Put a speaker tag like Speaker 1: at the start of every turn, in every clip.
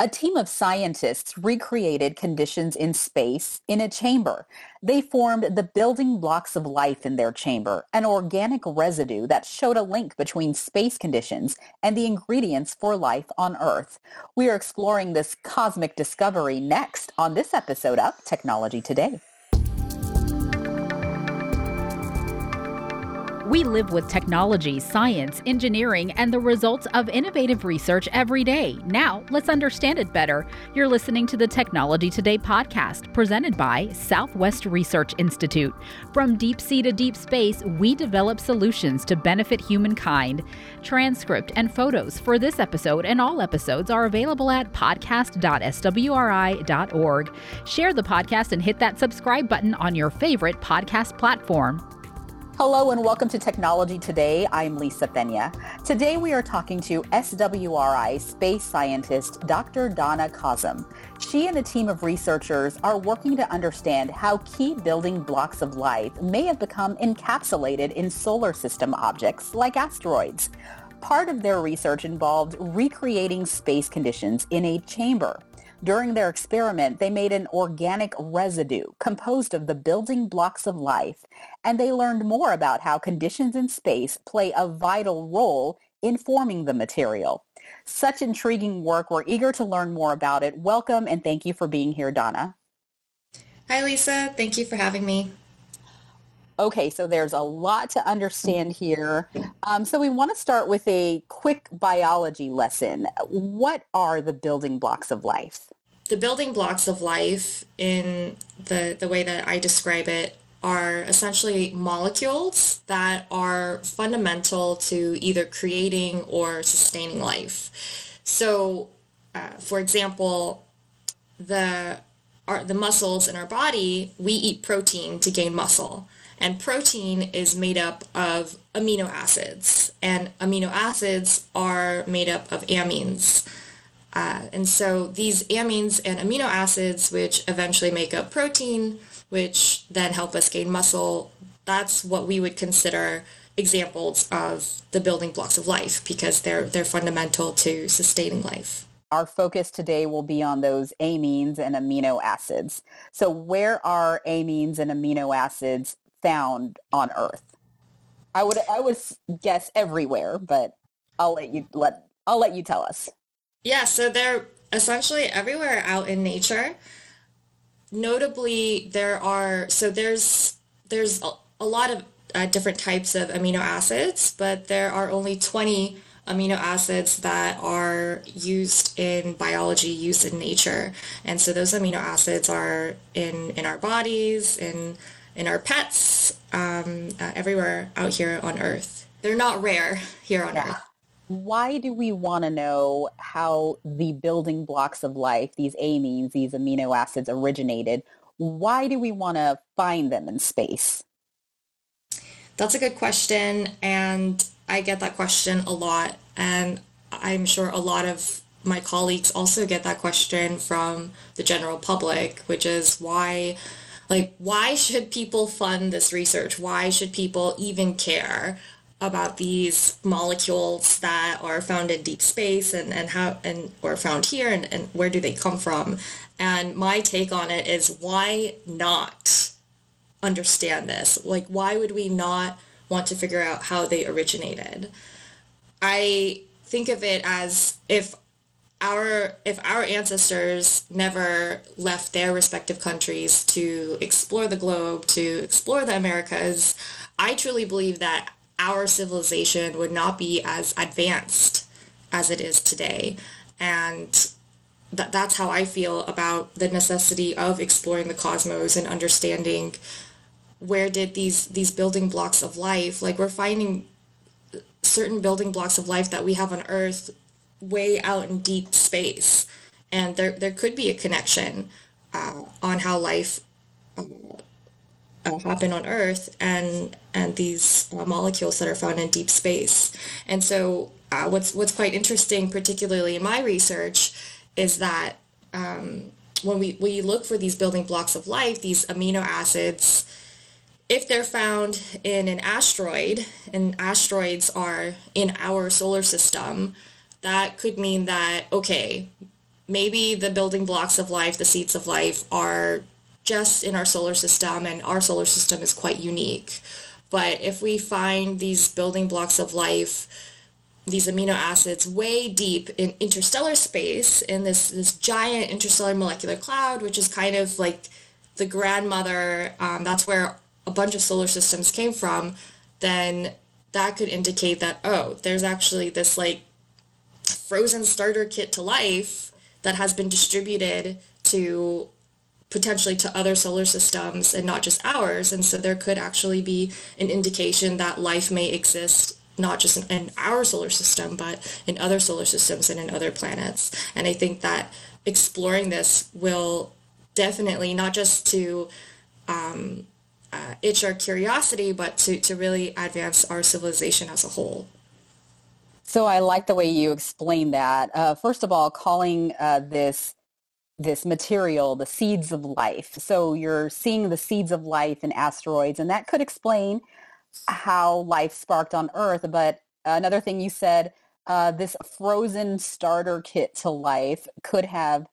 Speaker 1: A team of scientists recreated conditions in space in a chamber. They formed the building blocks of life in their chamber, an organic residue that showed a link between space conditions and the ingredients for life on Earth. We are exploring this cosmic discovery next on this episode of Technology Today.
Speaker 2: We live with technology, science, engineering, and the results of innovative research every day. Now, let's understand it better. You're listening to the Technology Today podcast, presented by Southwest Research Institute. From deep sea to deep space, we develop solutions to benefit humankind. Transcript and photos for this episode and all episodes are available at podcast.swri.org. Share the podcast and hit that subscribe button on your favorite podcast platform.
Speaker 1: Hello and welcome to Technology Today. I'm Lisa Pena. Today we are talking to SWRI space scientist Dr. Danna Qasim. She and a team of researchers are working to understand how key building blocks of life may have become encapsulated in solar system objects like asteroids. Part of their research involved recreating space conditions in a chamber. During their experiment, they made an organic residue composed of the building blocks of life, and they learned more about how conditions in space play a vital role in forming the material. Such intriguing work. We're eager to learn more about it. Welcome and thank you for being here, Danna.
Speaker 3: Hi, Lisa. Thank you for having me.
Speaker 1: Okay, so there's a lot to understand here. Um, so we want to start with a quick biology lesson. What are the building blocks of life?
Speaker 3: The building blocks of life, in the, the way that I describe it, are essentially molecules that are fundamental to either creating or sustaining life. So, uh, for example, the our, the muscles in our body, we eat protein to gain muscle. And protein is made up of amino acids, and amino acids are made up of amines. Uh, and so these amines and amino acids, which eventually make up protein, which then help us gain muscle, that's what we would consider examples of the building blocks of life because they're they're fundamental to sustaining life.
Speaker 1: Our focus today will be on those amines and amino acids. So where are amines and amino acids found on Earth? I would I would guess everywhere, but I'll let you let I'll let you tell us.
Speaker 3: Yeah, so they're essentially everywhere out in nature. Notably, there are so there's there's a, a lot of uh, different types of amino acids, but there are only 20 amino acids that are used in biology, used in nature. And so those amino acids are in, in our bodies, in in our pets, um, uh, everywhere out here on Earth. They're not rare here on yeah. Earth.
Speaker 1: Why do we want to know how the building blocks of life, these amines, these amino acids originated? Why do we want to find them in space?
Speaker 3: That's a good question. And I get that question a lot. And I'm sure a lot of my colleagues also get that question from the general public, which is why like, why should people fund this research? Why should people even care about these molecules that are found in deep space and, and how and or found here and, and where do they come from? And my take on it is why not understand this? Like, why would we not want to figure out how they originated? I think of it as if our if our ancestors never left their respective countries to explore the globe, to explore the Americas, I truly believe that our civilization would not be as advanced as it is today. And that that's how I feel about the necessity of exploring the cosmos and understanding where did these these building blocks of life like we're finding certain building blocks of life that we have on earth way out in deep space. And there, there could be a connection uh, on how life uh, uh, happen on Earth and and these uh, molecules that are found in deep space. And so uh, what's what's quite interesting, particularly in my research, is that um, when we, we look for these building blocks of life, these amino acids, if they're found in an asteroid, and asteroids are in our solar system, that could mean that, okay, maybe the building blocks of life, the seeds of life are just in our solar system and our solar system is quite unique. But if we find these building blocks of life, these amino acids way deep in interstellar space in this, this giant interstellar molecular cloud, which is kind of like the grandmother, um, that's where a bunch of solar systems came from, then that could indicate that, oh, there's actually this like frozen starter kit to life that has been distributed to potentially to other solar systems and not just ours. And so there could actually be an indication that life may exist not just in, in, our solar system, but in other solar systems and in other planets. And I think that exploring this will definitely not just to um, uh, itch our curiosity, but to, to really advance our civilization as a whole.
Speaker 1: So I like the way you explain that. Uh, first of all, calling uh, this this material the seeds of life. So you're seeing the seeds of life in asteroids, and that could explain how life sparked on Earth. But another thing you said, uh, this frozen starter kit to life could have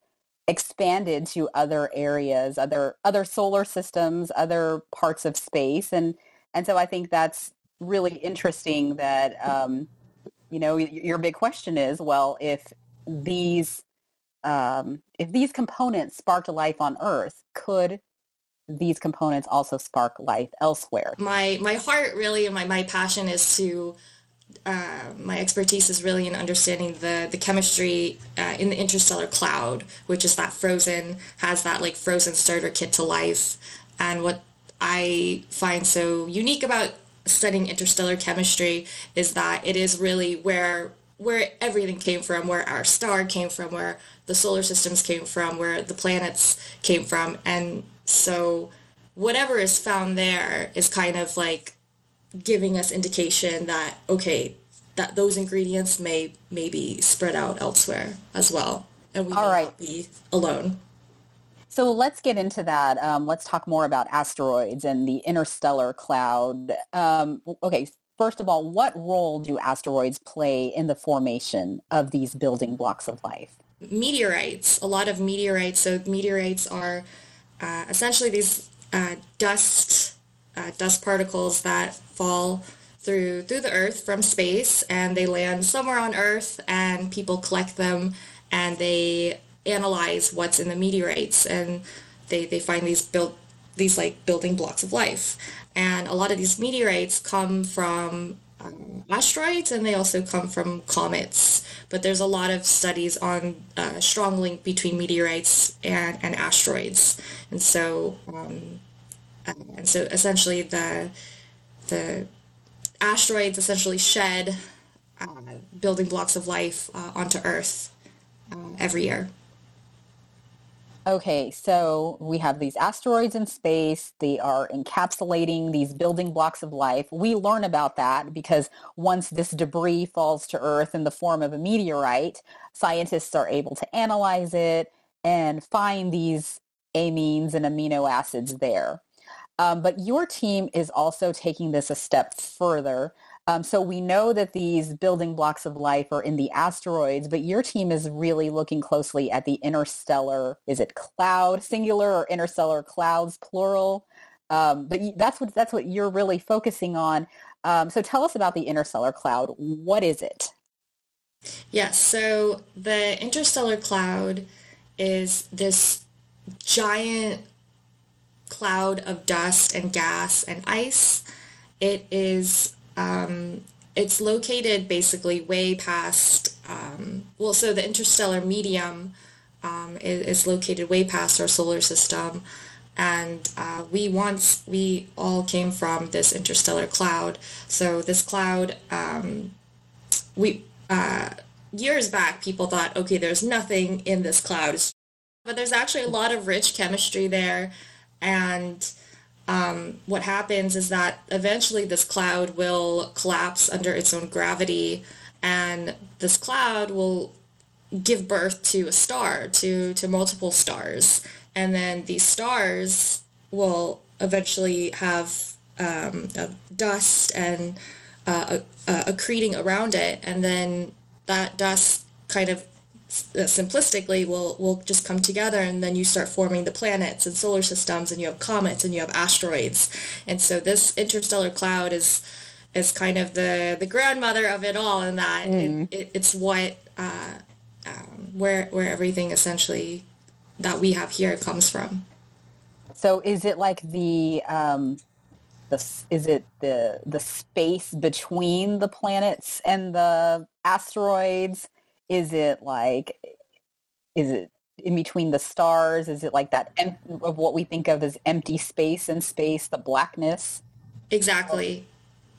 Speaker 1: expanded to other areas, other other solar systems, other parts of space, and and so I think that's really interesting. That um, you know, your big question is, well, if these um, if these components sparked life on Earth, could these components also spark life elsewhere?
Speaker 3: My my heart really and my, my passion is to uh, my expertise is really in understanding the the chemistry uh, in the interstellar cloud, which is that frozen has that like frozen starter kit to life, and what I find so unique about studying interstellar chemistry is that it is really where where everything came from, where our star came from, where the solar systems came from, where the planets came from, and so whatever is found there is kind of like giving us indication that okay that those ingredients may maybe spread out elsewhere as well. And we All right. not be alone
Speaker 1: so let's get into that um, let's talk more about asteroids and the interstellar cloud. Um, okay first of all what role do asteroids play in the formation of these building blocks of life?
Speaker 3: Meteorites a lot of meteorites. So meteorites are uh, essentially these uh, dust uh, dust particles that fall through through the earth from space and they land somewhere on earth and people collect them and they analyze what's in the meteorites and they, they find these built these like building blocks of life. And a lot of these meteorites come from um, asteroids and they also come from comets. But there's a lot of studies on uh, strong link between meteorites and, and asteroids. And so um, and so essentially the the asteroids essentially shed uh, building blocks of life uh, onto Earth uh, every year.
Speaker 1: Okay, so we have these asteroids in space. They are encapsulating these building blocks of life. We learn about that because once this debris falls to Earth in the form of a meteorite, scientists are able to analyze it and find these amines and amino acids there. Um, but your team is also taking this a step further. Um, so we know that these building blocks of life are in the asteroids, but your team is really looking closely at the interstellar, is it cloud, singular or interstellar clouds, plural? Um, but that's what, that's what you're really focusing on. Um, so tell us about the interstellar cloud. What is it?
Speaker 3: Yes, so the interstellar cloud is this giant cloud of dust and gas and ice. It is, um, it's located basically way past, um, well, so the interstellar medium um, is, is, located way past our solar system. And uh, we once, we all came from this interstellar cloud. So this cloud, um, we, uh, years back, people thought, okay, there's nothing in this cloud. But there's actually a lot of rich chemistry there and um, what happens is that eventually this cloud will collapse under its own gravity and this cloud will give birth to a star, to, to multiple stars. And then these stars will eventually have um, dust and uh, accreting around it. And then that dust kind of simplistically will will just come together and then you start forming the planets and solar systems and you have comets and you have asteroids. And so this interstellar cloud is is kind of the the grandmother of it all and that mm. it, it, it's what uh, um, where where everything essentially that we have here comes from.
Speaker 1: So is it like the um the is it the the space between the planets and the asteroids is it like is it in between the stars? Is it like that em- of what we think of as empty space and space the blackness?
Speaker 3: Exactly.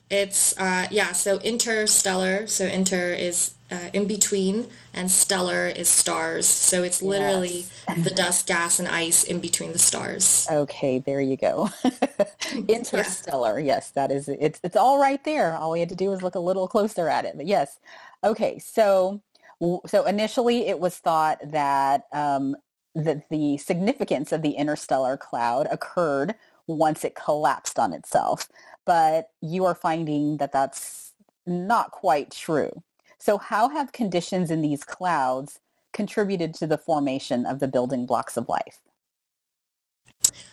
Speaker 3: It's uh, yeah so interstellar so inter is uh, in between and stellar is stars. So it's literally yes. the dust gas and ice in between the stars.
Speaker 1: Okay there you go. Interstellar yeah. yes that is it's it's all right there. All we had to do was look a little closer at it but yes. Okay so so initially it was thought that um, that the significance of the interstellar cloud occurred once it collapsed on itself but you are finding that that's not quite true so how have conditions in these clouds contributed to the formation of the building blocks of life?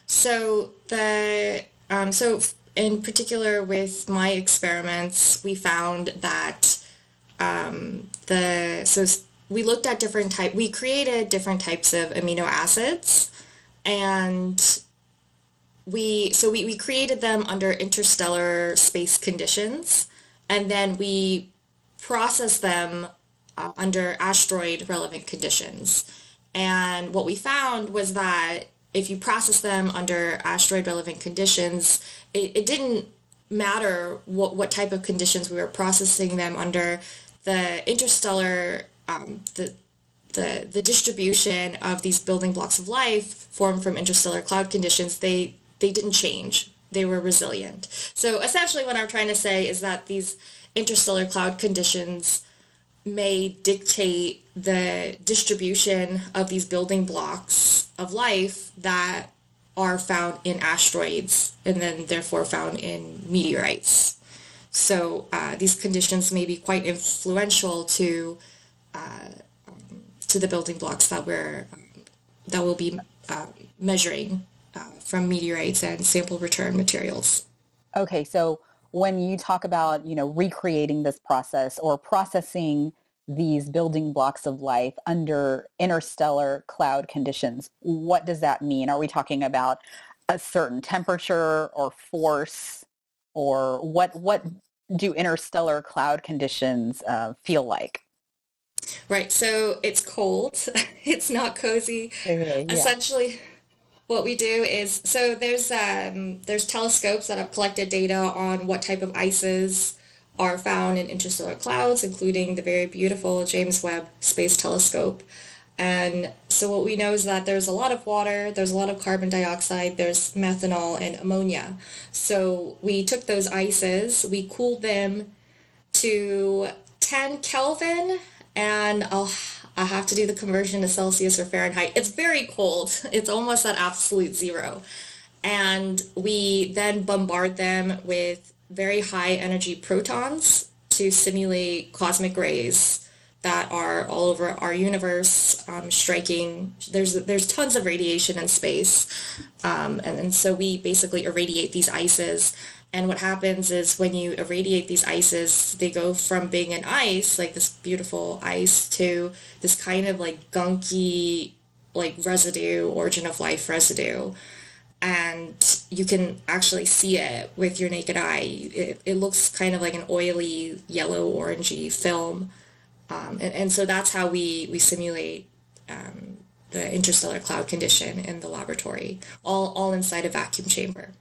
Speaker 3: So the um, so in particular with my experiments, we found that um, the so we looked at different type. We created different types of amino acids, and we so we, we created them under interstellar space conditions, and then we processed them uh, under asteroid relevant conditions. And what we found was that if you process them under asteroid relevant conditions, it, it didn't matter what, what type of conditions we were processing them under. The interstellar, um, the, the, the distribution of these building blocks of life formed from interstellar cloud conditions, they, they didn't change. They were resilient. So essentially what I'm trying to say is that these interstellar cloud conditions may dictate the distribution of these building blocks of life that are found in asteroids and then therefore found in meteorites. So uh, these conditions may be quite influential to uh, um, to the building blocks that we're um, that we'll be uh, measuring uh, from meteorites and sample return materials.
Speaker 1: Okay, so when you talk about, you know, recreating this process or processing these building blocks of life under interstellar cloud conditions, what does that mean? Are we talking about a certain temperature or force or what, what do interstellar cloud conditions uh, feel like?
Speaker 3: Right. So it's cold. it's not cozy. Yeah. Essentially, what we do is so there's um, there's telescopes that have collected data on what type of ices are found in interstellar clouds, including the very beautiful James Webb Space Telescope. And so what we know is that there's a lot of water, there's a lot of carbon dioxide, there's methanol and ammonia. So we took those ices, we cooled them to 10 Kelvin, and I'll I have to do the conversion to Celsius or Fahrenheit. It's very cold. It's almost at absolute zero. And we then bombard them with very high energy protons to simulate cosmic rays that are all over our universe, um, striking. There's there's tons of radiation in space, um, and, and so we basically irradiate these ices and what happens is when you irradiate these ices, they go from being an ice, like this beautiful ice, to this kind of like gunky, like residue, origin of life residue. And you can actually see it with your naked eye. It, it looks kind of like an oily, yellow, orangey film. Um, and, and so that's how we, we simulate um, the interstellar cloud condition in the laboratory, all, all inside a vacuum chamber.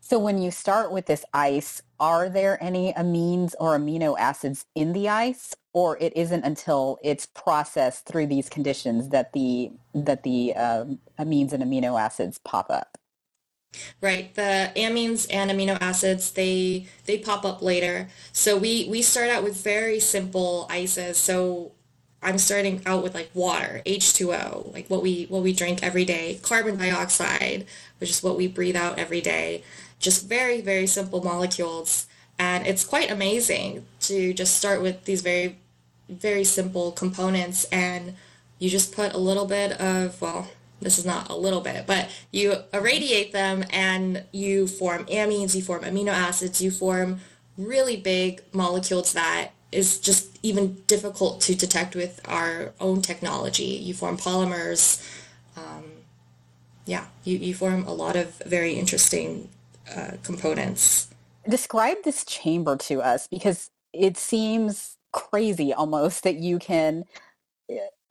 Speaker 1: So when you start with this ice, are there any amines or amino acids in the ice or it isn't until it's processed through these conditions that the that the um, amines and amino acids pop up?
Speaker 3: Right. The amines and amino acids, they they pop up later. So we we start out with very simple ices. So I'm starting out with like water, H2O, like what we what we drink every day, carbon dioxide, which is what we breathe out every day just very, very simple molecules. And it's quite amazing to just start with these very very simple components and you just put a little bit of, well, this is not a little bit, but you irradiate them and you form amines, you form amino acids, you form really big molecules that is just even difficult to detect with our own technology. You form polymers. Um, yeah, you, you form a lot of very interesting uh, components.
Speaker 1: Describe this chamber to us because it seems crazy almost that you can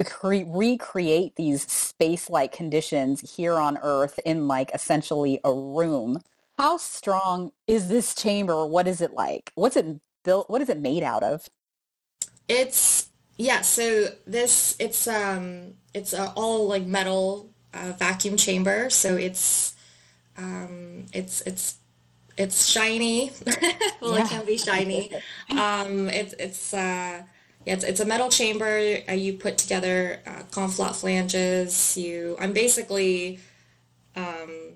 Speaker 1: cre- recreate these space-like conditions here on Earth in like essentially a room. How strong is this chamber? What is it like? What's it built? What is it made out of?
Speaker 3: It's yeah. So this it's um it's uh, all like metal uh, vacuum chamber. So it's um it's it's it's shiny. well, yeah. it can be shiny. Um, it's it's uh, yeah, it's, it's a metal chamber. Uh, you put together uh, conflat flanges. You, I'm basically, um,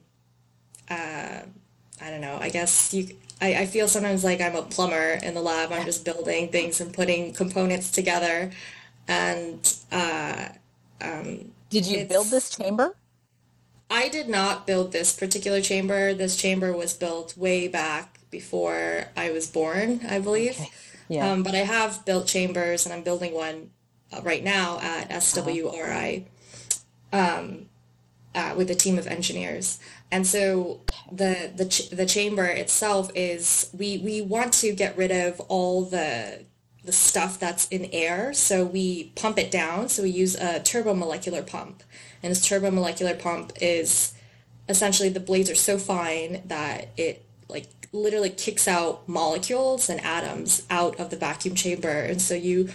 Speaker 3: uh, I don't know. I guess you. I, I feel sometimes like I'm a plumber in the lab. I'm just building things and putting components together. And uh, um,
Speaker 1: did you build this chamber?
Speaker 3: I did not build this particular chamber. This chamber was built way back before I was born, I believe. Okay. Yeah. Um, but I have built chambers, and I'm building one uh, right now at SWRI um, uh, with a team of engineers. And so the the ch- the chamber itself is we we want to get rid of all the the stuff that's in air. So we pump it down. So we use a turbomolecular pump. And this turbomolecular pump is essentially the blades are so fine that it literally kicks out molecules and atoms out of the vacuum chamber. And so you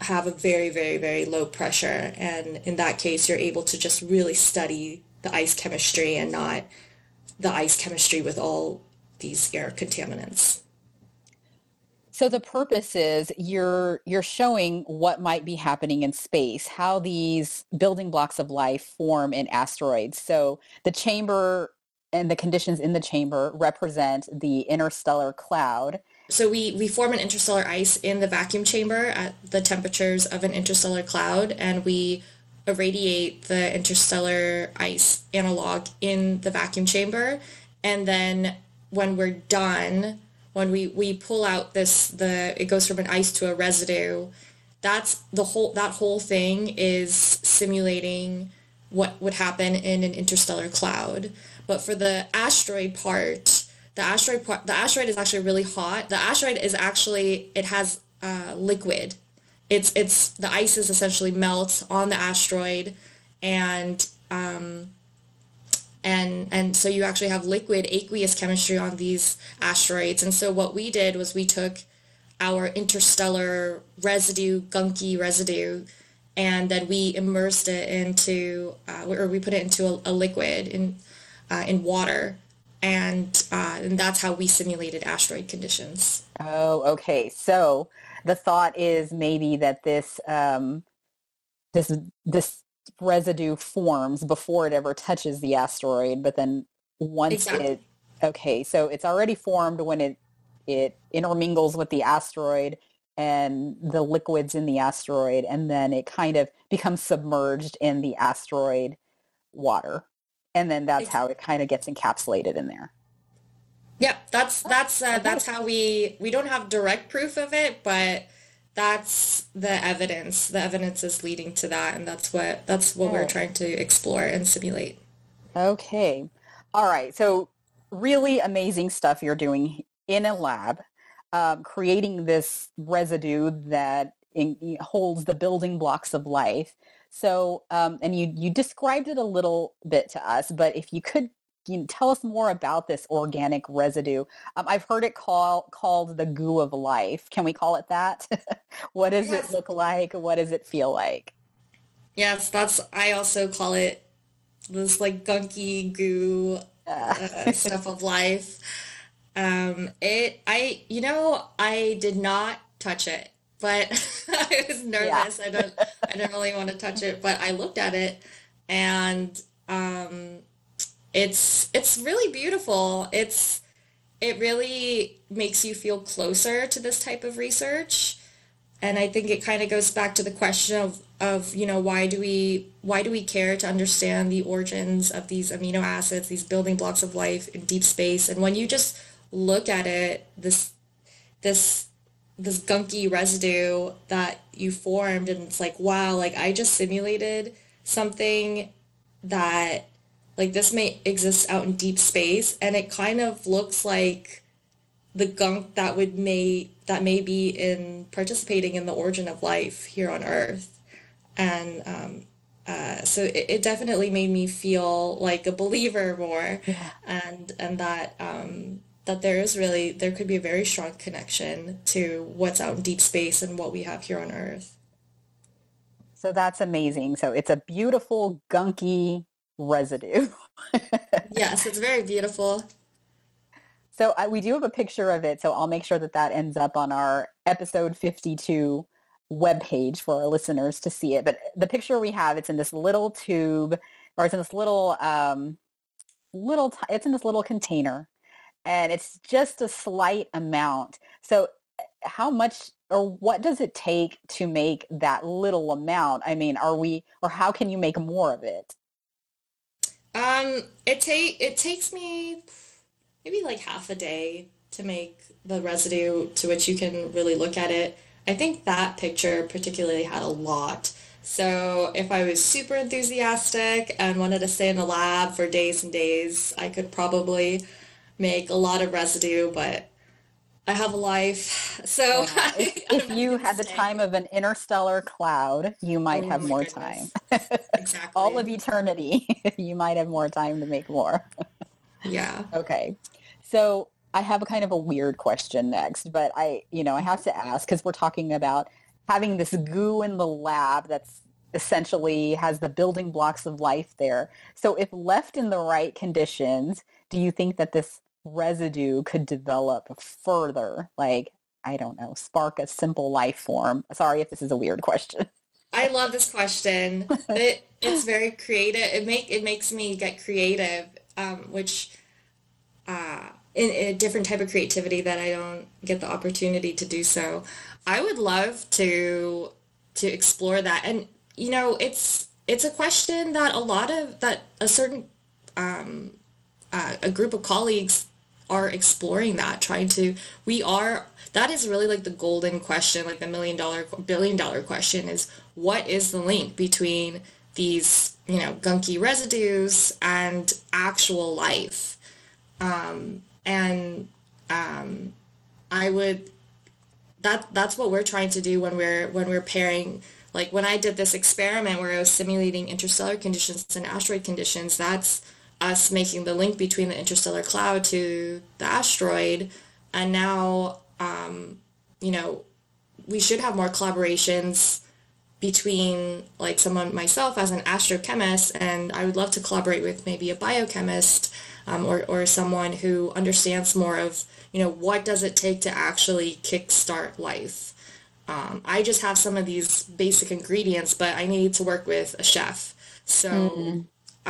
Speaker 3: have a very, very, very low pressure. And in that case, you're able to just really study the ice chemistry and not the ice chemistry with all these air contaminants.
Speaker 1: So the purpose is you're you're showing what might be happening in space, how these building blocks of life form in asteroids. So the chamber and the conditions in the chamber represent the interstellar cloud.
Speaker 3: So we, we form an interstellar ice in the vacuum chamber at the temperatures of an interstellar cloud and we irradiate the interstellar ice analog in the vacuum chamber and then when we're done when we, we pull out this, the, it goes from an ice to a residue, that's the whole, that whole thing is simulating what would happen in an interstellar cloud. But for the asteroid part, the asteroid part, the asteroid is actually really hot. The asteroid is actually, it has uh, liquid. It's, it's, the ice is essentially melt on the asteroid and um, and and so you actually have liquid aqueous chemistry on these asteroids and so what we did was we took our interstellar residue gunky residue and then we immersed it into uh, or we put it into a, a liquid in uh, in water and uh, and that's how we simulated asteroid conditions.
Speaker 1: Oh okay. So the thought is maybe that this um, this this residue forms before it ever touches the asteroid, but then once exactly. it okay, so it's already formed when it it intermingles with the asteroid and the liquids in the asteroid and then it kind of becomes submerged in the asteroid water and then that's how it kind of gets encapsulated in there
Speaker 3: yeah that's that's uh, that's how we we don't have direct proof of it but that's the evidence. The evidence is leading to that, and that's what that's what oh. we're trying to explore and simulate.
Speaker 1: Okay, all right. So really amazing stuff you're doing in a lab, um, creating this residue that in, holds the building blocks of life. So, um, and you you described it a little bit to us, but if you could you know, tell us more about this organic residue. Um, I've heard it call, called the goo of life. Can we call it that? what does yes. it look like? What does it feel like?
Speaker 3: Yes, that's, I also call it this like gunky goo uh, stuff of life. Um, it, I, you know, I did not touch it, but I was nervous. Yeah. I don't, I didn't really want to touch it, but I looked at it and, um, it's it's really beautiful. It's it really makes you feel closer to this type of research. and I think it kind of goes back to the question of of you know why do we why do we care to understand the origins of these amino acids, these building blocks of life in deep space? And when you just look at it, this this this gunky residue that you formed and it's like wow like i just simulated something that like this may exist out in deep space and it kind of looks like the gunk that would may that may be in participating in the origin of life here on earth and um, uh, so it, it, definitely made me feel like a believer more yeah. and and that um, that there is really there could be a very strong connection to what's out in deep space and what we have here on earth.
Speaker 1: So that's amazing. So it's a beautiful gunky residue.
Speaker 3: Yes it's very beautiful.
Speaker 1: So I, we do have a picture of it so i'll make sure that that ends up on our episode 52 webpage for our listeners to see it. But the picture we have it's in this little tube or it's in this little um little t- it's in this little container and it's just a slight amount. So how much or what does it take to make that little amount? I mean, are we or how can you make more of it?
Speaker 3: Um, it take it takes me maybe like half a day to make the residue to which you can really look at it. I think that picture particularly had a lot. So if I was super enthusiastic and wanted to stay in the lab for days and days, I could probably make a lot of residue, but I have a life. So yeah.
Speaker 1: if, you had the time of an interstellar cloud, you oh might oh have more goodness.
Speaker 3: time. exactly.
Speaker 1: All of eternity, you might have more time to make more.
Speaker 3: yeah.
Speaker 1: Okay. So I have a kind of a weird question next, but I, you know, I have to ask because we're talking about having this goo in the lab that's essentially has the building blocks of life there. So if left in the right conditions, do you think that this residue could develop further? Like, I don't know, spark a simple life form? Sorry if this is a weird question.
Speaker 3: I love this question. it, it's very creative. It make it makes me get creative, um, which uh, in, in, a different type of creativity that I don't get the opportunity to do so. I would love to to explore that, and you know, it's it's a question that a lot of that a certain um, uh, a group of colleagues are exploring that, trying to, we are, that is really like the golden question, like the million dollar, billion dollar question is what is the link between these, you know, gunky residues and actual life? Um, and um, I would, that that's what we're trying to do when we're when we're pairing like when I did this experiment where I was simulating interstellar conditions and asteroid conditions, that's us making the link between the interstellar cloud to the asteroid. And now, um, you know, we should have more collaborations between like someone myself as an astrochemist and I would love to collaborate with maybe a biochemist um, or, or someone who understands more of, you know, what does it take to actually kickstart life. Um, I just have some of these basic ingredients, but I need to work with a chef. So mm-hmm.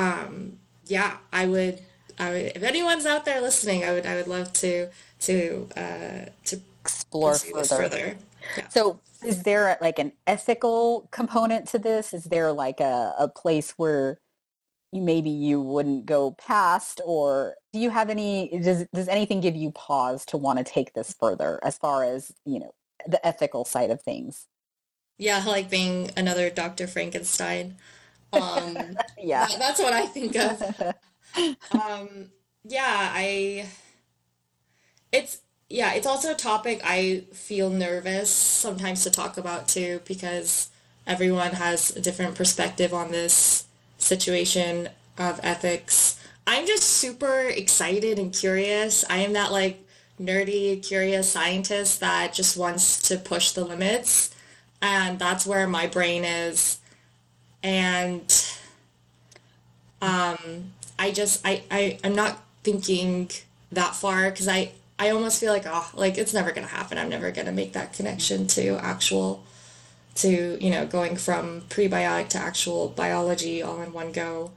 Speaker 3: um, yeah, I would, I would, if anyone's out there listening, I would, I would love to, to, uh, to
Speaker 1: explore further. further. Yeah. So is there like an ethical component to this? Is there like a, a place where maybe you wouldn't go past or do you have any, does, does anything give you pause to want to take this further as far as, you know, the ethical side of things?
Speaker 3: Yeah, like being another Dr. Frankenstein. Um,
Speaker 1: yeah,
Speaker 3: that, that's what I think of. um, yeah, I. It's yeah, it's also a topic I feel nervous sometimes to talk about too because everyone has a different perspective on this situation of ethics. I'm just super excited and curious. I am that like nerdy, curious scientist that just wants to push the limits. And that's where my brain is and um, I just I, I I'm not thinking that far because I I almost feel like oh like it's never gonna happen. I'm never gonna make that connection to actual to you know going from prebiotic to actual biology all in one go.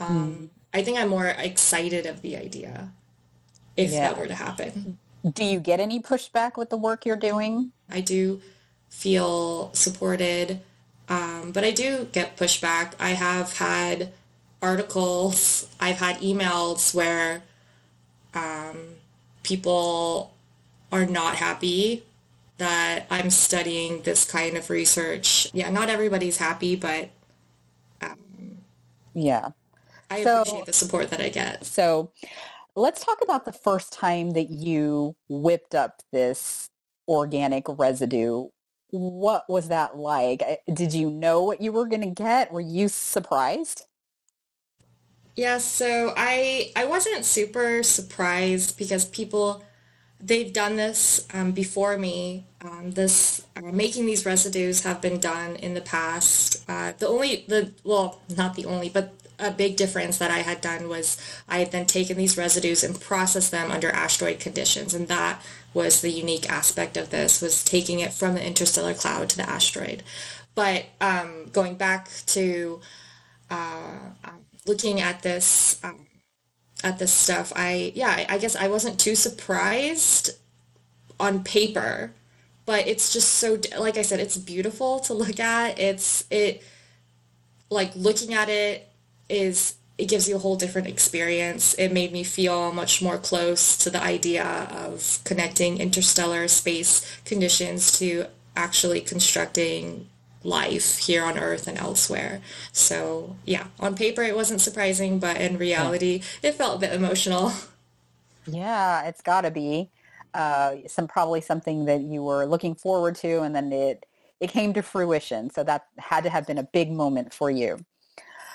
Speaker 3: Um, mm. I think I'm more excited of the idea if yeah. that were to happen.
Speaker 1: Do you get any pushback with the work you're doing?
Speaker 3: I do. feel supported. Um, but I do get pushback. I have had articles, I've had emails where um, people are not happy that I'm studying this kind of research. Yeah, not everybody's happy, but um,
Speaker 1: yeah,
Speaker 3: I so, appreciate the support that I get.
Speaker 1: So let's talk about the first time that you whipped up this organic residue. What was that like? Did you know what you were going to get? Were you surprised?
Speaker 3: Yeah, so I I wasn't super surprised because people they've done this um, before me. Um, this uh, making these residues have been done in the past. Uh, the only the well not the only but a big difference that I had done was I had then taken these residues and processed them under asteroid conditions, and that was the unique aspect of this was taking it from the interstellar cloud to the asteroid. But um, going back to uh, um, looking at this um, at this stuff, I yeah, I guess I wasn't too surprised on paper, but it's just so like I said, it's beautiful to look at. It's it like looking at it is it gives you a whole different experience. It made me feel much more close to the idea of connecting interstellar space conditions to actually constructing life here on Earth and elsewhere. So yeah, on paper it wasn't surprising, but in reality it felt a bit emotional.
Speaker 1: Yeah, it's got to be uh, some probably something that you were looking forward to, and then it it came to fruition. So that had to have been a big moment for you.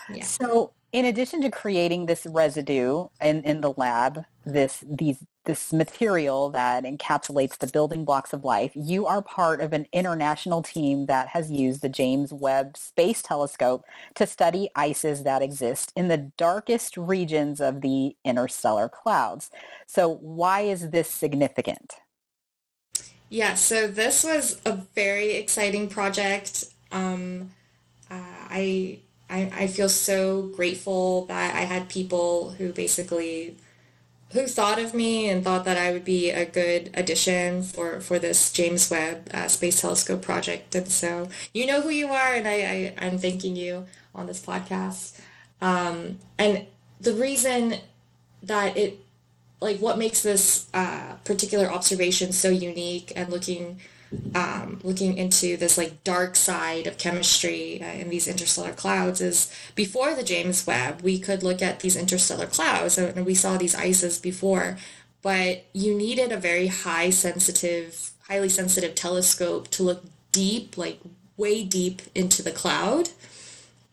Speaker 1: Yeah. So in addition to creating this residue in, in the lab, this these this material that encapsulates the building blocks of life, you are part of an international team that has used the James Webb Space Telescope to study ices that exist in the darkest regions of the interstellar clouds. So why is this significant?
Speaker 3: Yeah, so this was a very exciting project. Um, uh, I I, I feel so grateful that I had people who basically who thought of me and thought that I would be a good addition for, for this James Webb uh, Space Telescope project. And so you know who you are, and I, I, am thanking you on this podcast. Um, and the reason that it, like what makes this uh, particular observation so unique and looking um, looking into this like dark side of chemistry uh, in these interstellar clouds is before the James Webb, we could look at these interstellar clouds and we saw these ices before, but you needed a very high sensitive, highly sensitive telescope to look deep, like way deep into the cloud.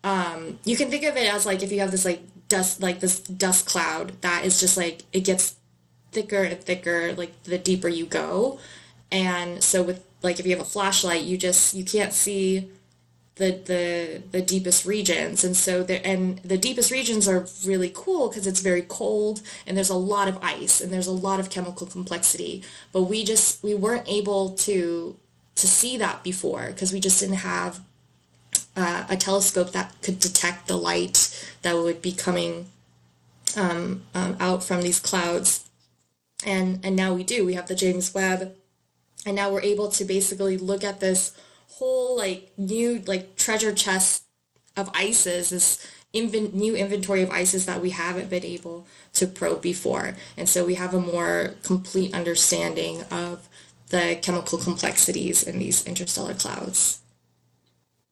Speaker 3: Um, you can think of it as like if you have this like dust, like this dust cloud that is just like, it gets thicker and thicker, like the deeper you go. And so with like if you have a flashlight, you just you can't see the the the deepest regions. And so there and the deepest regions are really cool because it's very cold and there's a lot of ice and there's a lot of chemical complexity. But we just we weren't able to to see that before because we just didn't have uh, a telescope that could detect the light that would be coming um, um, out from these clouds. And and now we do. We have the James Webb and now we're able to basically look at this whole like new like treasure chest of ices this inv- new inventory of ices that we haven't been able to probe before. And so we have a more complete understanding of the chemical complexities in these interstellar clouds.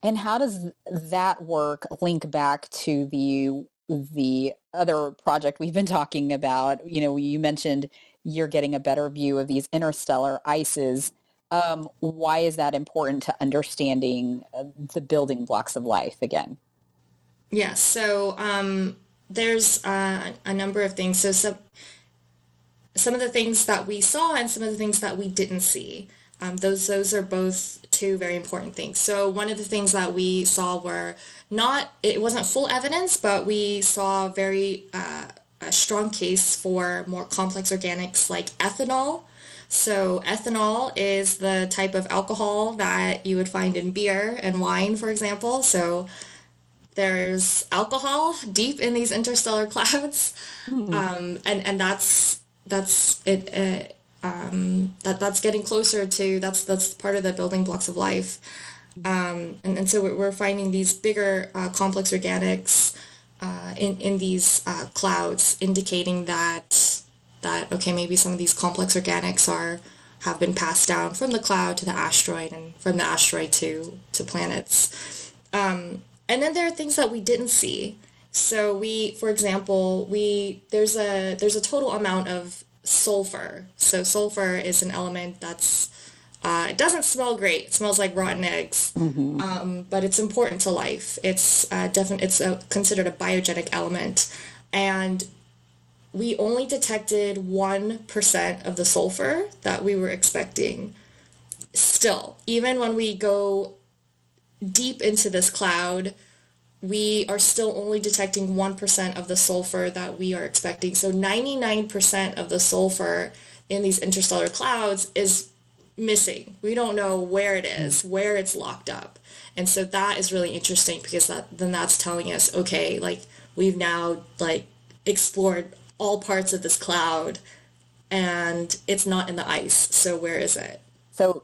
Speaker 1: And how does that work link back to the the other project we've been talking about? You know you mentioned you're getting a better view of these interstellar ices. Um, why is that important to understanding uh, the building blocks of life again?
Speaker 3: Yeah, so um, there's uh, a number of things. So some, some of the things that we saw and some of the things that we didn't see. Um, those those are both two very important things. So one of the things that we saw were not it wasn't full evidence, but we saw very uh, a strong case for more complex organics like ethanol. So ethanol is the type of alcohol that you would find in beer and wine, for example. So there's alcohol deep in these interstellar clouds, mm-hmm. um, and and that's that's it. Uh, um, that that's getting closer to that's that's part of the building blocks of life. Um, and, and so we're finding these bigger uh, complex organics uh, in in these uh, clouds, indicating that that okay maybe some of these complex organics are have been passed down from the cloud to the asteroid and from the asteroid to to planets. Um, and then there are things that we didn't see. So we, for example, we there's a there's a total amount of sulfur. So sulfur is an element that's uh, it doesn't smell great. It smells like rotten eggs, mm-hmm. um, but it's important to life. It's uh, definitely it's a, considered a biogenic element, and we only detected one percent of the sulfur that we were expecting. Still, even when we go deep into this cloud, we are still only detecting 1% of the sulfur that we are expecting. So 99% of the sulfur in these interstellar clouds is missing. We don't know where it is, where it's locked up. And so that is really interesting because that then that's telling us, okay, like we've now like explored all parts of this cloud and it's not in the ice. So where is it?
Speaker 1: So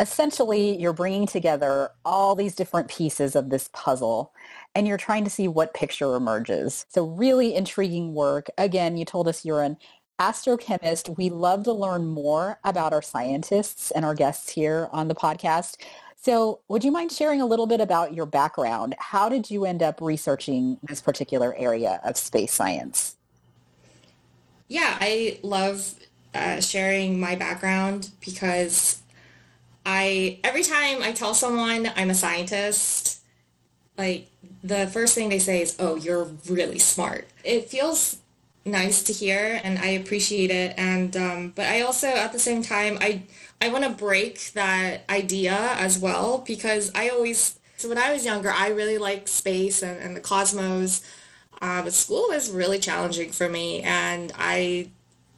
Speaker 1: essentially you're bringing together all these different pieces of this puzzle and you're trying to see what picture emerges. So really intriguing work. Again, you told us you're an astrochemist. We love to learn more about our scientists and our guests here on the podcast. So would you mind sharing a little bit about your background? How did you end up researching this particular area of space science?
Speaker 3: Yeah, I love uh, sharing my background because I every time I tell someone I'm a scientist, like the first thing they say is, "Oh, you're really smart." It feels nice to hear, and I appreciate it. And um, but I also, at the same time, I I want to break that idea as well because I always so when I was younger, I really liked space and, and the cosmos. Uh, but school was really challenging for me, and I,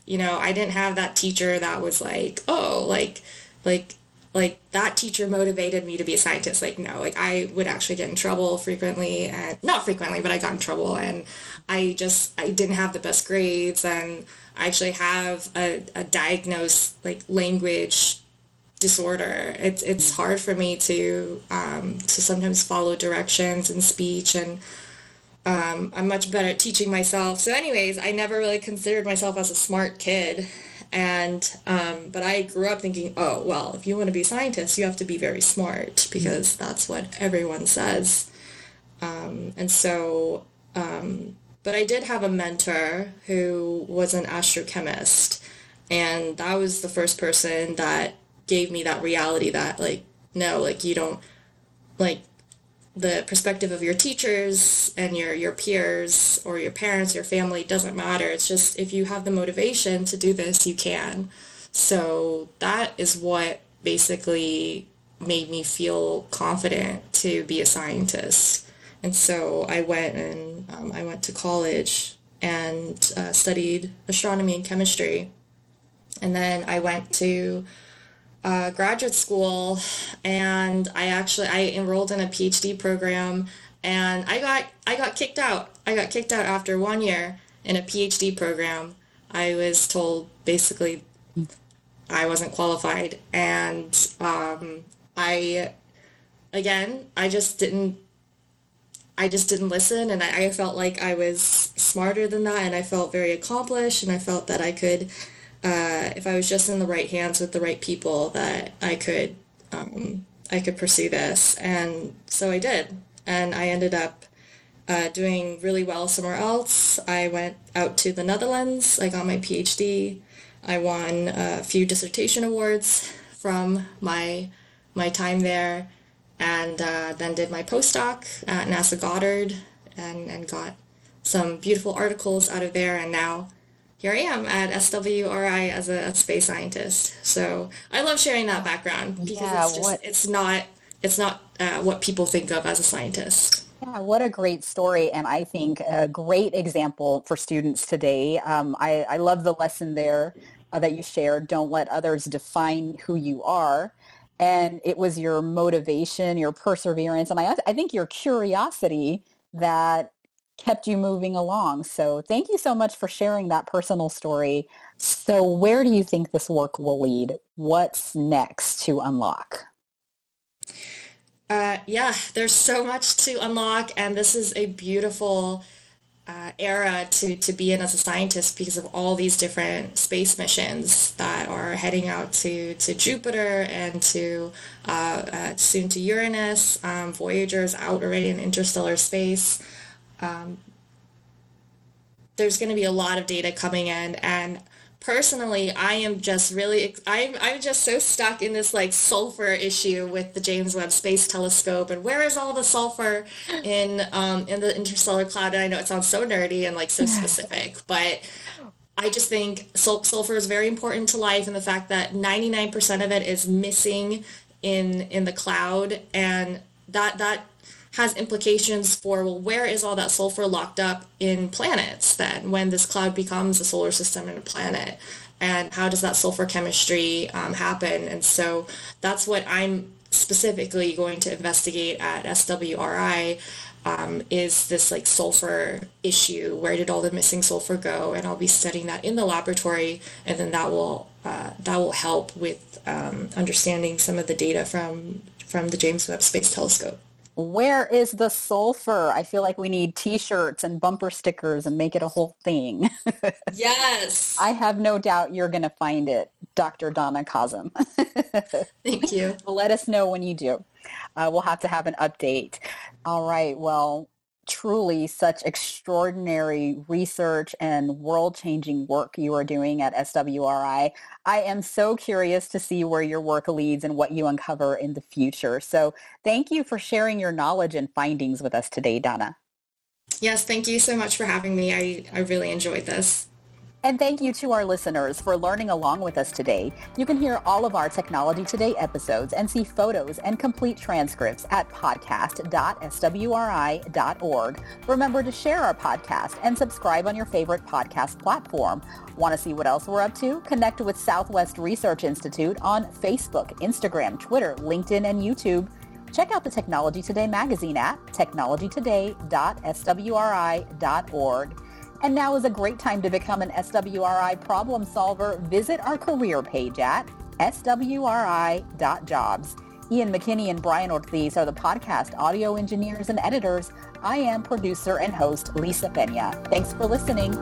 Speaker 3: you know, I didn't have that teacher that was like, oh, like, like like that teacher motivated me to be a scientist. Like no like i would actually get in trouble frequently and not frequently but i got in trouble and i just i didn't have the best grades and i actually have a, a diagnosed like language disorder. It's it's hard for me to um, to sometimes follow directions in speech and um, i'm much better at teaching myself. So anyways i never really considered myself as a smart kid and um, but I grew up thinking, oh well, if you want to be a scientist, you have to be very smart because that's what everyone says. Um, and so, um, but I did have a mentor who was an astrochemist, and that was the first person that gave me that reality that like no, like you don't like the perspective of your teachers and your your peers or your parents, your family doesn't matter. It's just if you have the motivation to do this, you can. So that is what basically made me feel confident to be a scientist. And so I went and um, I went to college and uh, studied astronomy and chemistry. And then I went to uh, graduate school and I actually I enrolled in a PhD program and I got I got kicked out. I got kicked out after one year in a PhD program. I was told basically I wasn't qualified and um, I again I just didn't I just didn't listen and I, I felt like I was smarter than that and I felt very accomplished and I felt that I could uh, if I was just in the right hands with the right people, that I could um, I could pursue this, and so I did, and I ended up uh, doing really well somewhere else. I went out to the Netherlands. I got my PhD. I won a few dissertation awards from my my time there, and uh, then did my postdoc at NASA Goddard, and and got some beautiful articles out of there, and now here I am at SWRI as a, a space scientist. So I love sharing that background because yeah, it's just what, it's not it's not uh, what people think of as a scientist.
Speaker 1: Yeah, what a great story, and I think a great example for students today. Um, I, I love the lesson there uh, that you shared. Don't let others define who you are. And it was your motivation, your perseverance, and I, I think your curiosity that kept you moving along. So thank you so much for sharing that personal story. So where do you think this work will lead? What's next to unlock?
Speaker 3: Uh, yeah, there's so much to unlock, and this is a beautiful uh, era to, to be in as a scientist because of all these different space missions that are heading out to, to Jupiter and to uh, uh, soon to Uranus. Um, Voyager's out already in interstellar space. Um, there's going to be a lot of data coming in, and personally, I am just really, I'm, I'm just so stuck in this like sulfur issue with the James Webb Space Telescope and where is all the sulfur in, um, in the interstellar cloud? And I know it sounds so nerdy and like so specific, but I just think sul- sulfur is very important to life and the fact that 99% of it is missing in, in the cloud and that, that has implications for, well, where is all that sulfur locked up in planets then when this cloud becomes a solar system and a planet? And how does that sulfur chemistry um, happen? And so that's what I'm specifically going to investigate at SWRI um, is this like sulfur issue. Where did all the missing sulfur go? And I'll be studying that in the laboratory, and then that will uh, that will help with um, understanding some of the data from from the James Webb Space Telescope
Speaker 1: where is the sulfur? I feel like we need t-shirts and bumper stickers and make it a whole thing.
Speaker 3: yes.
Speaker 1: I have no doubt you're going to find it, Dr. Danna Qasim.
Speaker 3: Thank you.
Speaker 1: Let us know when you do. Uh, we'll have to have an update. All right. Well, truly such extraordinary research and world-changing work you are doing at SWRI. I am so curious to see where your work leads and what you uncover in the future. So thank you for sharing your knowledge and findings with us today, Danna.
Speaker 3: Yes, thank you so much for having me. I, I really enjoyed this.
Speaker 1: And thank you to our listeners for learning along with us today. You can hear all of our Technology Today episodes and see photos and complete transcripts at podcast.swri.org. Remember to share our podcast and subscribe on your favorite podcast platform. Want to see what else we're up to? Connect with Southwest Research Institute on Facebook, Instagram, Twitter, LinkedIn, and YouTube. Check out the Technology Today magazine at technologytoday.swri.org. And now is a great time to become an SWRI problem solver. Visit our career page at swri.jobs. Ian McKinney and Brian Ortiz are the podcast audio engineers and editors. I am producer and host Lisa Pena. Thanks for listening.